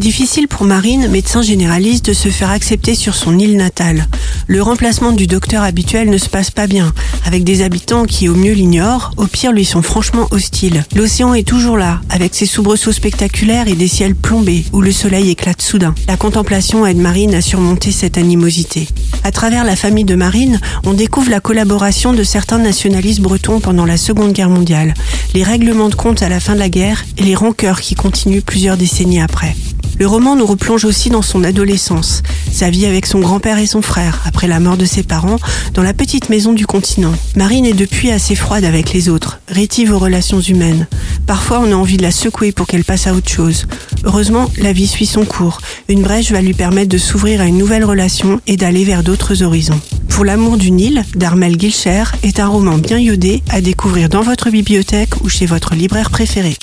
Difficile pour Marine, médecin généraliste, de se faire accepter sur son île natale. Le remplacement du docteur habituel ne se passe pas bien, avec des habitants qui au mieux l'ignorent, au pire lui sont franchement hostiles. L'océan est toujours là, avec ses soubresauts spectaculaires et des ciels plombés, où le soleil éclate soudain. La contemplation aide Marine à surmonter cette animosité. À travers la famille de Marine, on découvre la collaboration de certains nationalistes bretons pendant la Seconde Guerre mondiale, les règlements de compte à la fin de la guerre et les rancœurs qui continuent plusieurs décennies après. Le roman nous replonge aussi dans son adolescence, sa vie avec son grand-père et son frère, après la mort de ses parents, dans la petite maison du continent. Marine est depuis assez froide avec les autres, rétive aux relations humaines. Parfois, on a envie de la secouer pour qu'elle passe à autre chose. Heureusement, la vie suit son cours. Une brèche va lui permettre de s'ouvrir à une nouvelle relation et d'aller vers d'autres horizons. Pour l'amour du Nil, d'Armel Gilcher, est un roman bien iodé à découvrir dans votre bibliothèque ou chez votre libraire préféré.